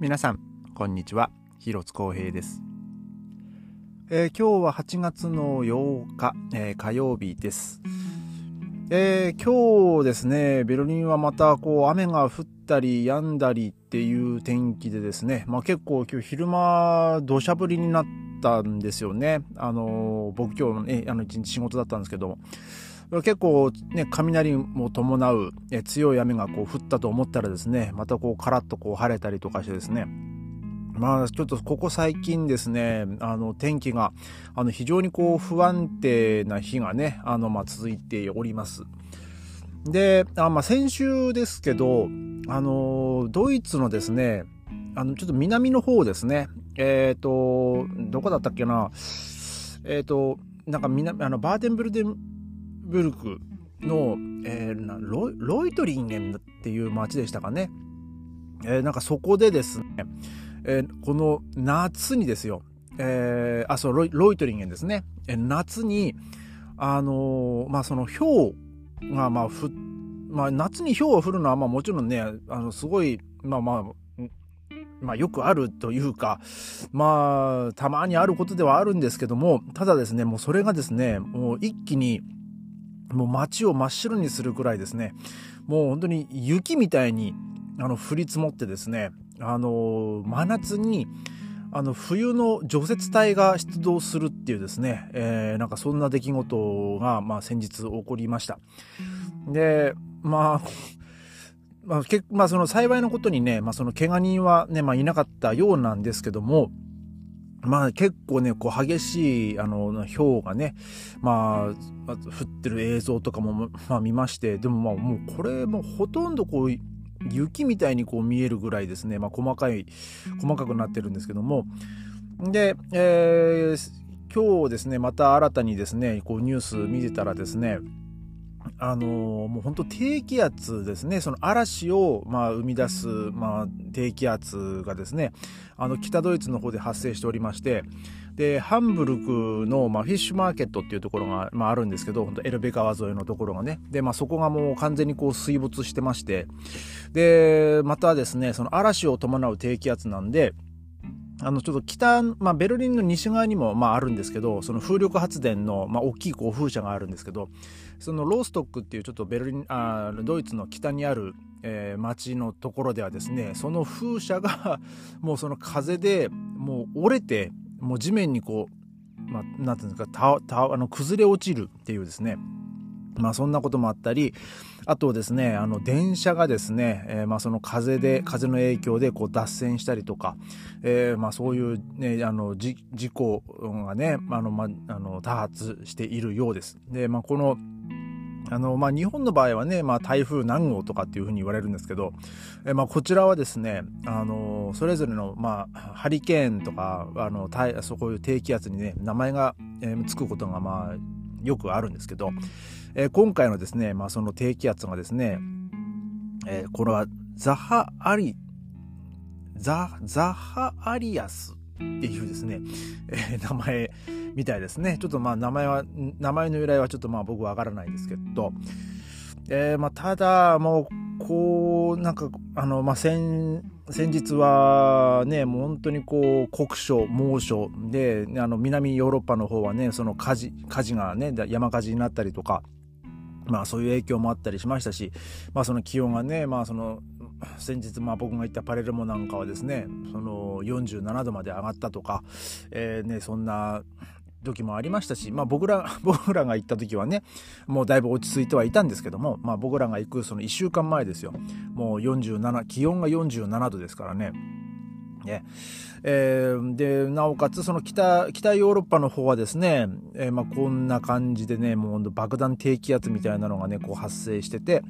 皆さんこんにちは。広津光平です、えー、今日は8月の8日、えー、火曜日です、えー、今日ですねベルリンはまたこう雨が降ったり止んだりっていう天気でですね、まあ、結構今日昼間土砂降りになったんですよね。あの僕今日ねあの一日仕事だったんですけど結構ね、雷も伴う強い雨がこう降ったと思ったらですね、またこうカラッとこう晴れたりとかしてですね、まあちょっとここ最近ですね、あの天気があの非常にこう不安定な日がね、あのまあ続いております。で、あまあ先週ですけど、あのドイツのですね、あのちょっと南の方ですね、えっ、ー、と、どこだったっけな、えっ、ー、と、なんか南あのバーテンブルデンブルクの、えー、ロロイトリンゲンっていう町でしたかね。えー、なんかそこでですね、えー、この夏にですよ、えー、あ、そうロイ、ロイトリンゲンですね。え、夏に、あの、まあ、その氷が、まあ、ふ、まあ、夏に氷が降るのは、まあ、もちろんね、あの、すごい、まあまあ、まあよくあるというか、まあたまにあることではあるんですけども、ただですね、もうそれがですね、もう一気にもう街を真っ白にするくらいですね、もう本当に雪みたいにあの降り積もってですね、あの真夏にあの冬の除雪隊が出動するっていうですね、えー、なんかそんな出来事が、まあ、先日起こりました。で、まあ、まあ、けまあ、その幸いなことにね、まあ、その怪我人はね、まあ、いなかったようなんですけども、まあ結構ね、こう激しい、あの、氷がね、まあ、降ってる映像とかも、まあ見まして、でもまあもうこれもほとんどこう、雪みたいにこう見えるぐらいですね、まあ細かい、細かくなってるんですけども、で、えー、今日ですね、また新たにですね、こうニュース見てたらですね、あの、もう本当低気圧ですね、その嵐を、まあ、生み出す、まあ、低気圧がですね、あの、北ドイツの方で発生しておりまして、で、ハンブルクの、まあ、フィッシュマーケットっていうところが、まあ、あるんですけど、本当エルベ川沿いのところがね。で、まあ、そこがもう完全にこう水没してまして、で、またですね、その嵐を伴う低気圧なんで、あの、ちょっと北、まあ、ベルリンの西側にも、まあ、あるんですけど、その風力発電の、まあ、大きいこう風車があるんですけど、そのローストックっていうちょっとベルリン、あドイツの北にある、えー、町のところではですね、その風車が もうその風で、もう折れて、もう地面にこう、まあ、なんていうんですか、た、た、あの、崩れ落ちるっていうですね、まあそんなこともあったり、あとですね、あの電車がですね、えー、まあその風で、風の影響でこう脱線したりとか、えー、まあそういうね、あの事故がね、あの、まあ、あの多発しているようです。で、まあこの、あの、まあ、日本の場合はね、まあ、台風何号とかっていうふうに言われるんですけど、えまあ、こちらはですね、あの、それぞれの、まあ、ハリケーンとか、あの、そういう低気圧にね、名前が、えー、つくことが、まあ、よくあるんですけど、えー、今回のですね、まあ、その低気圧がですね、えー、これはザハアリ、ザ、ザハアリアスっていうですね、えー、名前みたいですね。ちょっとまあ名前は、名前の由来はちょっとまあ僕わからないんですけど、えー、まあただもう、こう、なんか、あの、まあ先、先日はね、もう本当にこう、酷暑、猛暑で、あの、南ヨーロッパの方はね、その火事、火事がね、山火事になったりとか、まあそういう影響もあったりしましたし、まあその気温がね、まあその、先日まあ僕が行ったパレルモなんかはですね、その47度まで上がったとか、えー、ね、そんな時もありましたし、まあ僕ら、僕らが行った時はね、もうだいぶ落ち着いてはいたんですけども、まあ僕らが行くその1週間前ですよ。もう47、気温が47度ですからね。ねえー、で、なおかつ、その北、北ヨーロッパの方はですね、えー、まあ、こんな感じでね、もう爆弾低気圧みたいなのがね、こう発生してて、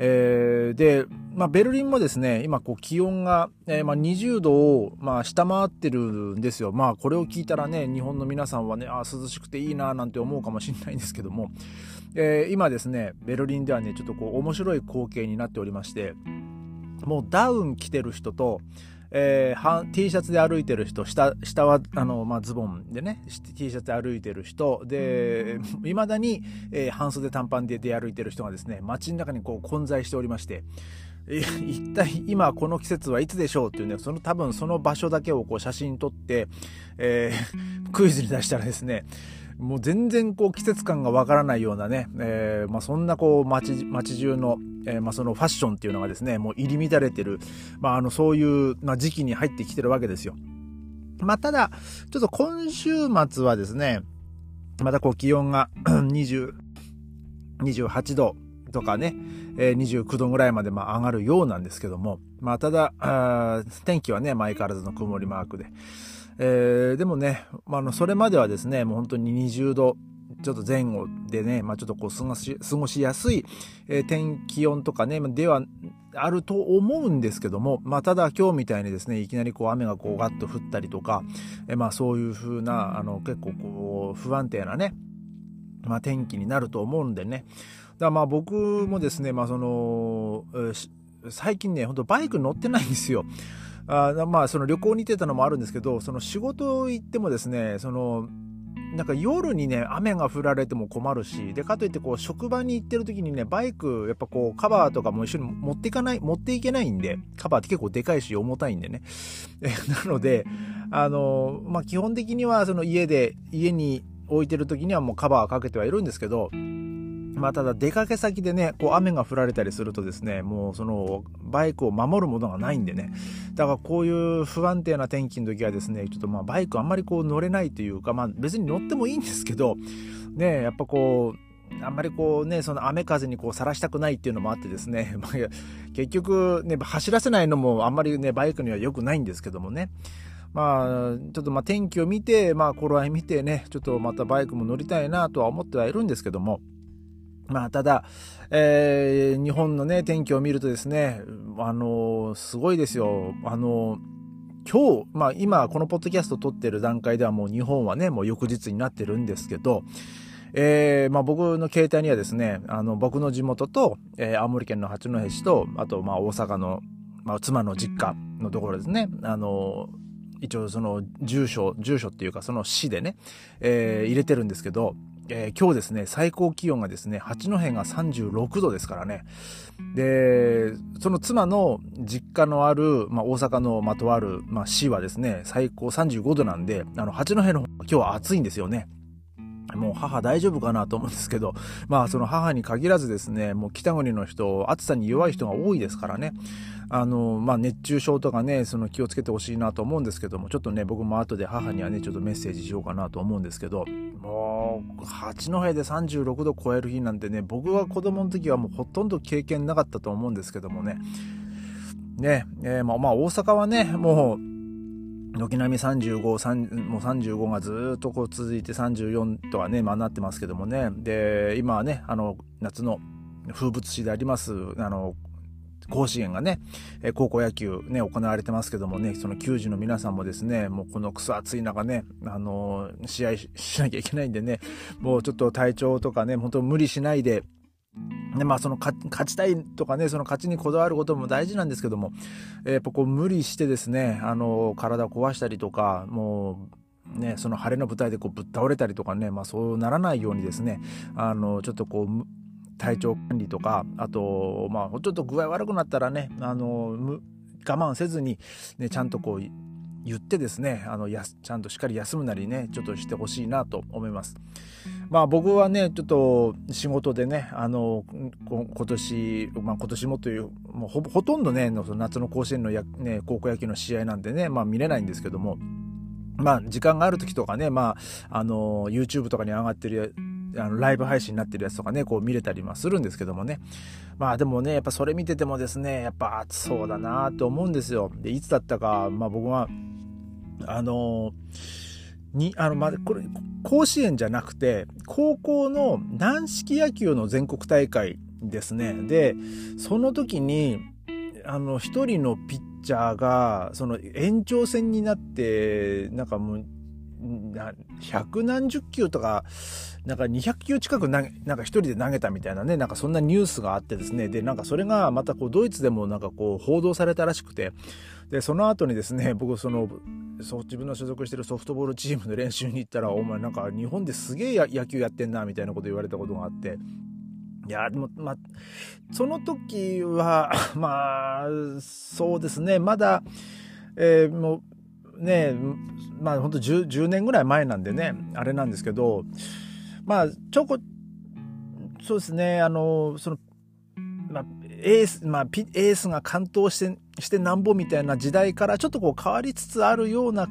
えー、で、まあ、ベルリンもですね、今、こう、気温が、えー、まあ、20度を、まあ、下回ってるんですよ。まあ、これを聞いたらね、日本の皆さんはね、あ涼しくていいな、なんて思うかもしれないんですけども、えー、今ですね、ベルリンではね、ちょっとこう、面白い光景になっておりまして、もうダウン着てる人と、えー、T シャツで歩いてる人、下、下は、あの、まあ、ズボンでね、T シャツで歩いてる人、で、未だに、えー、半袖短パンで出歩いてる人がですね、街の中にこう混在しておりまして、一体今この季節はいつでしょうっていうね、その多分その場所だけをこう写真撮って、えー、クイズに出したらですね、もう全然こう季節感がわからないようなね、えー、まあ、そんなこう街、街中の、えー、まあ、そのファッションっていうのがですね、もう入り乱れてる、まあ、あの、そういう、時期に入ってきてるわけですよ。まあ、ただ、ちょっと今週末はですね、またこう気温が 20、28度とかね、えー、29度ぐらいまでま上がるようなんですけども、まあただ、天気はね、相変わらずの曇りマークで、えー、でもね、まあ、のそれまではですね、もう本当に20度ちょっと前後でね、まあ、ちょっとこう過ごし、過ごしやすい、えー、天気温とかね、ではあると思うんですけども、まあ、ただ今日みたいにですね、いきなりこう雨がこうガッと降ったりとか、えー、まあそういう風な、あの結構こう不安定なね、まあ天気になると思うんでね。だからまあ僕もですね、まあその、最近ね、ほんとバイク乗ってないんですよ。あまあその旅行に行ってたのもあるんですけどその仕事行ってもですねそのなんか夜にね雨が降られても困るしでかといってこう職場に行ってる時にねバイクやっぱこうカバーとかも一緒に持っていかない持っていけないんでカバーって結構でかいし重たいんでね。なのであのまあ基本的にはその家で家に置いてる時にはもうカバーかけてはいるんですけどまあ、ただ出かけ先でね、こう雨が降られたりするとですね、もうそのバイクを守るものがないんでね、だからこういう不安定な天気の時はですね、ちょっとまあバイクあんまりこう乗れないというか、まあ別に乗ってもいいんですけど、ね、やっぱこう、あんまりこうね、その雨風にこうさらしたくないっていうのもあってですね、まあ、結局ね、走らせないのもあんまりね、バイクには良くないんですけどもね。まあ、ちょっとまあ天気を見て、まあ頃合い見てね、ちょっとまたバイクも乗りたいなとは思ってはいるんですけども、まあ、ただ、えー、日本のね、天気を見るとですね、あのー、すごいですよ。あのー、今日、まあ今このポッドキャスト撮ってる段階ではもう日本はね、もう翌日になってるんですけど、えー、まあ僕の携帯にはですね、あの僕の地元と、えー、青森県の八戸市と、あとまあ大阪の、まあ妻の実家のところですね、あの一応その住所、住所っていうかその市でね、えー、入れてるんですけど、えー、今日ですね、最高気温がですね、八戸が36度ですからね。で、その妻の実家のある、まあ、大阪のまとある、まあ、市はですね、最高35度なんで、あの、八戸の方今日は暑いんですよね。もう母大丈夫かなと思うんですけど、まあその母に限らずですね、もう北国の人、暑さに弱い人が多いですからね、あの、まあ熱中症とかね、その気をつけてほしいなと思うんですけども、ちょっとね、僕も後で母にはね、ちょっとメッセージしようかなと思うんですけど、もう、八戸で36度超える日なんてね、僕が子供の時はもうほとんど経験なかったと思うんですけどもね、ね、えー、まあまあ大阪はね、もう、軒並み35、もう35がずっとこう続いて34とはね、まあなってますけどもね。で、今はね、あの、夏の風物詩であります、あの、甲子園がね、高校野球ね、行われてますけどもね、その球児の皆さんもですね、もうこのクソ暑い中ね、あの、試合 しなきゃいけないんでね、もうちょっと体調とかね、本当無理しないで、でまあその勝ちたいとかねその勝ちにこだわることも大事なんですけども、やっぱこう無理してですねあの体を壊したりとかもうねその晴れの舞台でこうぶっ倒れたりとかねまあそうならないようにですねあのちょっとこう体調管理とかあとまあちょっと具合悪くなったらねあの我慢せずに、ね、ちゃんとこう言ってですねあのやちゃんとしっかり休むなりねちょっとしてほしいなと思います。まあ僕はねちょっと仕事でねあの今年、まあ、今年もというもうほほとんどね夏の甲子園のや、ね、高校野球の試合なんでね、まあ、見れないんですけども。まあ、時間がある時とかね、まあ、あの、YouTube とかに上がってるあのライブ配信になってるやつとかね、こう見れたりもするんですけどもね。まあでもね、やっぱそれ見ててもですね、やっぱ暑そうだなと思うんですよ。で、いつだったか、まあ僕は、あのに、あの、まあ、これ、甲子園じゃなくて、高校の軟式野球の全国大会ですね。で、その時に、あの、一人のピッチャーが、その延長戦になって、なんかもう、百何十球とか、なんか200球近く、なんか一人で投げたみたいなね、なんかそんなニュースがあってですね、で、なんかそれがまたこうドイツでもなんかこう報道されたらしくて、で、その後にですね、僕その、そ自分の所属してるソフトボールチームの練習に行ったら、お前なんか日本ですげえ野球やってんな、みたいなこと言われたことがあって、いや、でも、まあ、その時は、まあ、そうですね、まだ、えー、もう、ね、まあ、本当 10, 10年ぐらい前なんでね、あれなんですけど、まあ、ちょこ、そうですね、あの、その、まあ、エース、まあ、エースが完投して、してなんぼみたいな時代からちょっとこう変わりつつあるような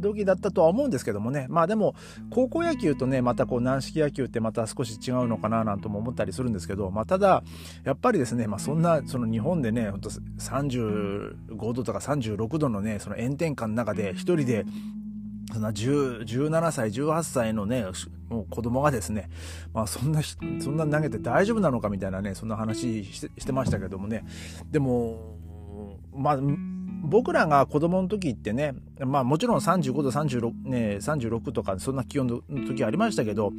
時だったとは思うんですけどもね。まあでも、高校野球とね、またこう軟式野球ってまた少し違うのかななんとも思ったりするんですけど、まあただ、やっぱりですね、まあそんな、その日本でね、ほんと35度とか36度のね、その炎天下の中で一人でそんな17歳、18歳のね、もう子供がですね、まあそんな、そんな投げて大丈夫なのかみたいなね、そんな話してましたけどもね。でも、まあ、僕らが子供の時ってね、まあもちろん35度36、ね、36とかそんな気温の時ありましたけど、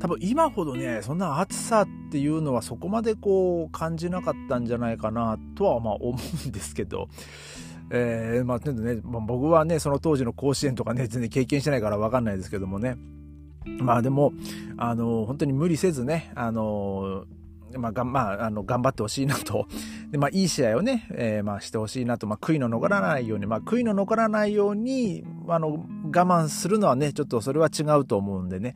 多分今ほどね、そんな暑さっていうのはそこまでこう感じなかったんじゃないかなとはまあ思うんですけど、えー、まあ、ね、僕はね、その当時の甲子園とかね、全然経験してないからわかんないですけどもね。まあでも、あの、本当に無理せずね、あの、まあ、がまあ、あの、頑張ってほしいなと。で、まあ、いい試合をね、えー、まあ、してほしいなと。まあ、悔いの残らないように、まあ、悔いの残らないように、あの、我慢するのはね、ちょっとそれは違うと思うんでね。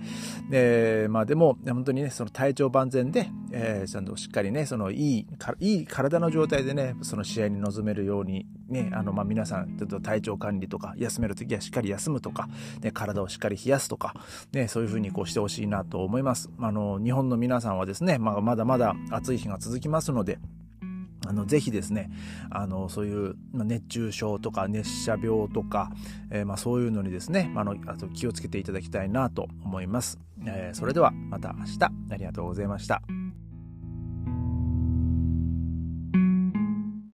で、まあ、でも、本当にね、その体調万全で、えー、ちゃんとしっかりね、その、いい、いい体の状態でね、その試合に臨めるように、ね、あの、まあ、皆さん、ちょっと体調管理とか、休めるときはしっかり休むとか、ね、体をしっかり冷やすとか、ね、そういうふうにこうしてほしいなと思います。あの、日本の皆さんはですね、まあ、まだまだだ暑い日が続きますので、あの、ぜひですね、あの、そういう、ま熱中症とか熱射病とか、えー、まあそういうのにですね、あの、あと気をつけていただきたいなと思います。えー、それではまた明日、ありがとうございました。